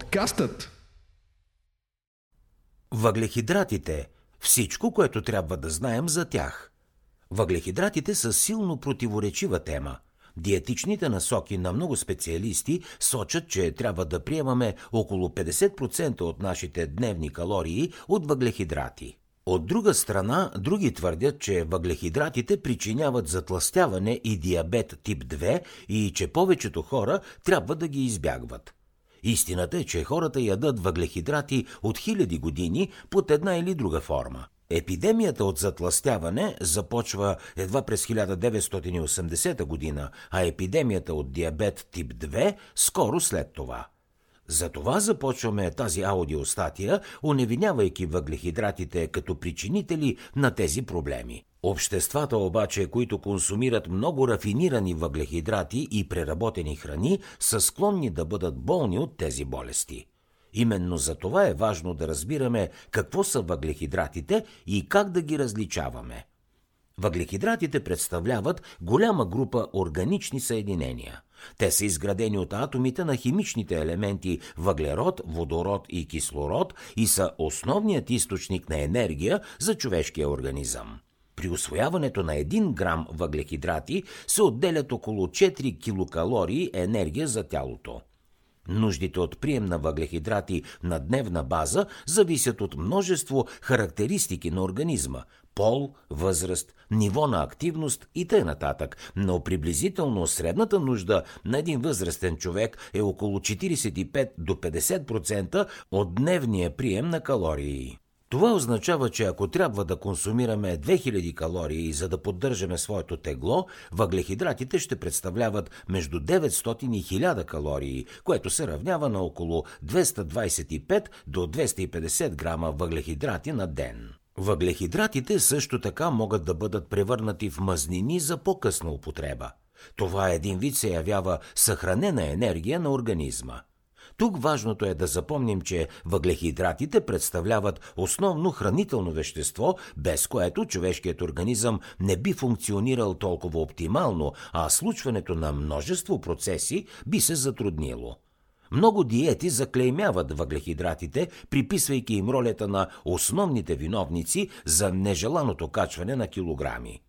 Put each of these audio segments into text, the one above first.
Подкастът Въглехидратите. Всичко, което трябва да знаем за тях. Въглехидратите са силно противоречива тема. Диетичните насоки на много специалисти сочат, че трябва да приемаме около 50% от нашите дневни калории от въглехидрати. От друга страна, други твърдят, че въглехидратите причиняват затластяване и диабет тип 2 и че повечето хора трябва да ги избягват. Истината е, че хората ядат въглехидрати от хиляди години под една или друга форма. Епидемията от затластяване започва едва през 1980 година, а епидемията от диабет тип 2 скоро след това. Затова започваме тази аудиостатия, уневинявайки въглехидратите като причинители на тези проблеми. Обществата обаче, които консумират много рафинирани въглехидрати и преработени храни, са склонни да бъдат болни от тези болести. Именно за това е важно да разбираме какво са въглехидратите и как да ги различаваме. Въглехидратите представляват голяма група органични съединения. Те са изградени от атомите на химичните елементи въглерод, водород и кислород и са основният източник на енергия за човешкия организъм. При освояването на 1 грам въглехидрати се отделят около 4 килокалории енергия за тялото. Нуждите от прием на въглехидрати на дневна база зависят от множество характеристики на организма – пол, възраст, ниво на активност и т.н. Но приблизително средната нужда на един възрастен човек е около 45 до 50% от дневния прием на калории. Това означава, че ако трябва да консумираме 2000 калории за да поддържаме своето тегло, въглехидратите ще представляват между 900 и 1000 калории, което се равнява на около 225 до 250 грама въглехидрати на ден. Въглехидратите също така могат да бъдат превърнати в мазнини за по-късна употреба. Това един вид се явява съхранена енергия на организма. Тук важното е да запомним, че въглехидратите представляват основно хранително вещество, без което човешкият организъм не би функционирал толкова оптимално, а случването на множество процеси би се затруднило. Много диети заклеймяват въглехидратите, приписвайки им ролята на основните виновници за нежеланото качване на килограми.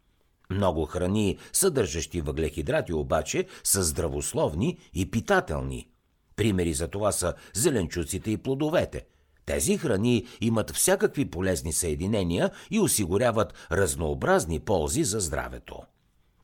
Много храни, съдържащи въглехидрати обаче, са здравословни и питателни – Примери за това са зеленчуците и плодовете. Тези храни имат всякакви полезни съединения и осигуряват разнообразни ползи за здравето.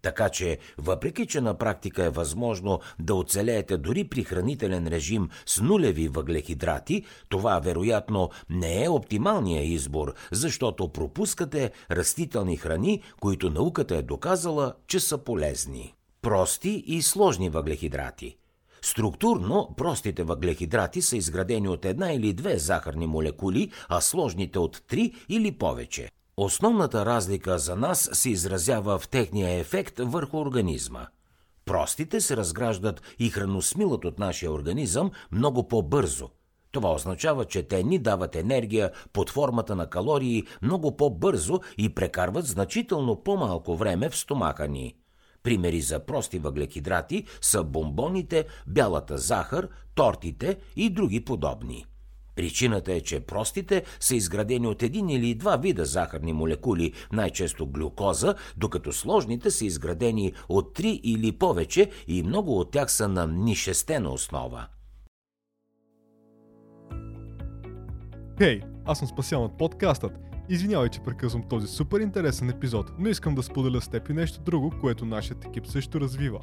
Така че, въпреки че на практика е възможно да оцелеете дори при хранителен режим с нулеви въглехидрати, това вероятно не е оптималният избор, защото пропускате растителни храни, които науката е доказала, че са полезни. Прости и сложни въглехидрати – Структурно простите въглехидрати са изградени от една или две захарни молекули, а сложните от три или повече. Основната разлика за нас се изразява в техния ефект върху организма. Простите се разграждат и храносмилат от нашия организъм много по-бързо. Това означава, че те ни дават енергия под формата на калории много по-бързо и прекарват значително по-малко време в стомаха ни. Примери за прости въглехидрати са бомбоните, бялата захар, тортите и други подобни. Причината е, че простите са изградени от един или два вида захарни молекули, най-често глюкоза, докато сложните са изградени от три или повече и много от тях са на нишестена основа. Хей, hey, аз съм спасял от подкастът Извинявай, че прекъсвам този супер интересен епизод, но искам да споделя с теб и нещо друго, което нашият екип също развива.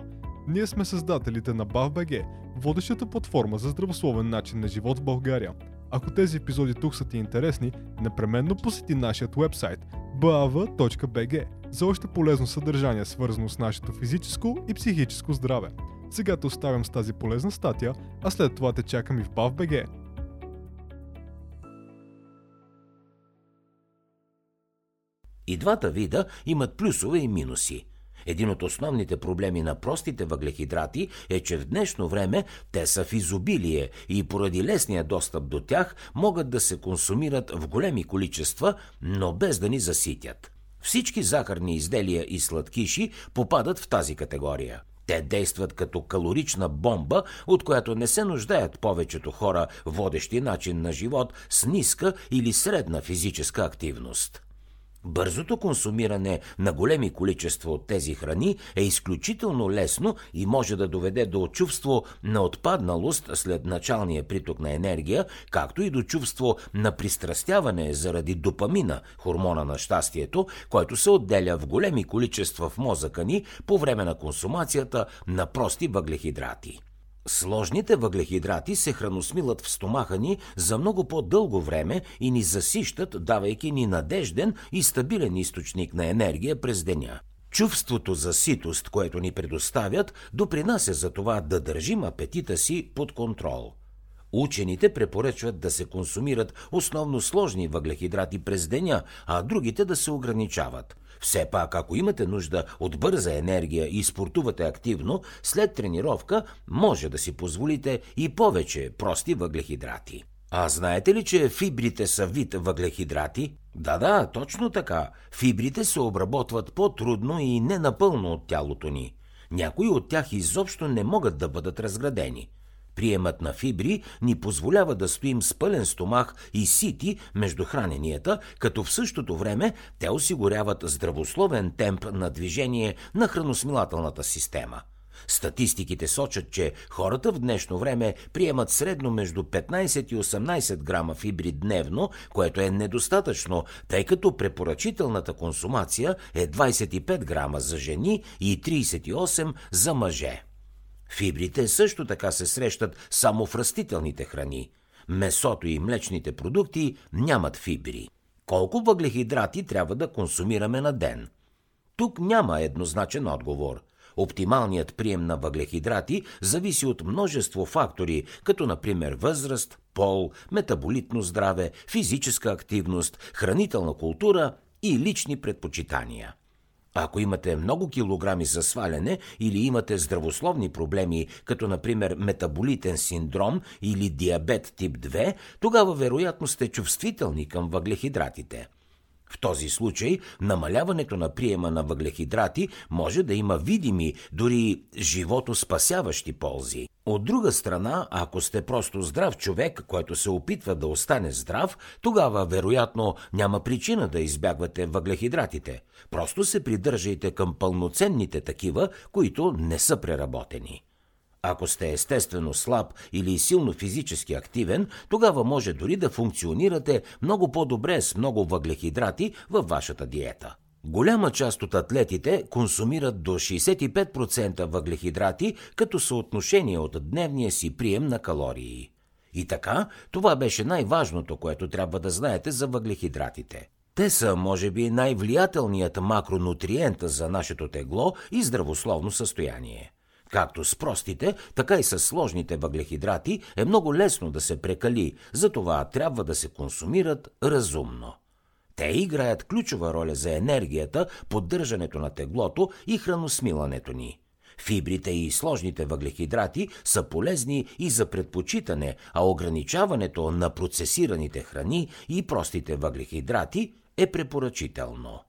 Ние сме създателите на BAVBG, водещата платформа за здравословен начин на живот в България. Ако тези епизоди тук са ти интересни, непременно посети нашият вебсайт bav.bg за още полезно съдържание, свързано с нашето физическо и психическо здраве. Сега те оставям с тази полезна статия, а след това те чакам и в BAVBG. И двата вида имат плюсове и минуси. Един от основните проблеми на простите въглехидрати е, че в днешно време те са в изобилие и поради лесния достъп до тях могат да се консумират в големи количества, но без да ни заситят. Всички захарни изделия и сладкиши попадат в тази категория. Те действат като калорична бомба, от която не се нуждаят повечето хора, водещи начин на живот с ниска или средна физическа активност. Бързото консумиране на големи количества от тези храни е изключително лесно и може да доведе до чувство на отпадналост след началния приток на енергия, както и до чувство на пристрастяване заради допамина, хормона на щастието, който се отделя в големи количества в мозъка ни по време на консумацията на прости въглехидрати. Сложните въглехидрати се храносмилат в стомаха ни за много по-дълго време и ни засищат, давайки ни надежден и стабилен източник на енергия през деня. Чувството за ситост, което ни предоставят, допринася за това да държим апетита си под контрол. Учените препоръчват да се консумират основно сложни въглехидрати през деня, а другите да се ограничават – все пак, ако имате нужда от бърза енергия и спортувате активно, след тренировка може да си позволите и повече прости въглехидрати. А знаете ли, че фибрите са вид въглехидрати? Да, да, точно така. Фибрите се обработват по-трудно и не напълно от тялото ни. Някои от тях изобщо не могат да бъдат разградени. Приемът на фибри ни позволява да стоим с пълен стомах и сити между храненията, като в същото време те осигуряват здравословен темп на движение на храносмилателната система. Статистиките сочат, че хората в днешно време приемат средно между 15 и 18 грама фибри дневно, което е недостатъчно, тъй като препоръчителната консумация е 25 грама за жени и 38 за мъже. Фибрите също така се срещат само в растителните храни. Месото и млечните продукти нямат фибри. Колко въглехидрати трябва да консумираме на ден? Тук няма еднозначен отговор. Оптималният прием на въглехидрати зависи от множество фактори, като например възраст, пол, метаболитно здраве, физическа активност, хранителна култура и лични предпочитания. Ако имате много килограми за сваляне или имате здравословни проблеми, като например метаболитен синдром или диабет тип 2, тогава вероятно сте чувствителни към въглехидратите. В този случай намаляването на приема на въглехидрати може да има видими, дори живото спасяващи ползи. От друга страна, ако сте просто здрав човек, който се опитва да остане здрав, тогава вероятно няма причина да избягвате въглехидратите. Просто се придържайте към пълноценните такива, които не са преработени. Ако сте естествено слаб или силно физически активен, тогава може дори да функционирате много по-добре с много въглехидрати във вашата диета. Голяма част от атлетите консумират до 65% въглехидрати като съотношение от дневния си прием на калории. И така, това беше най-важното, което трябва да знаете за въглехидратите. Те са, може би, най-влиятелният макронутриент за нашето тегло и здравословно състояние. Както с простите, така и с сложните въглехидрати е много лесно да се прекали, затова трябва да се консумират разумно. Те играят ключова роля за енергията, поддържането на теглото и храносмилането ни. Фибрите и сложните въглехидрати са полезни и за предпочитане, а ограничаването на процесираните храни и простите въглехидрати е препоръчително.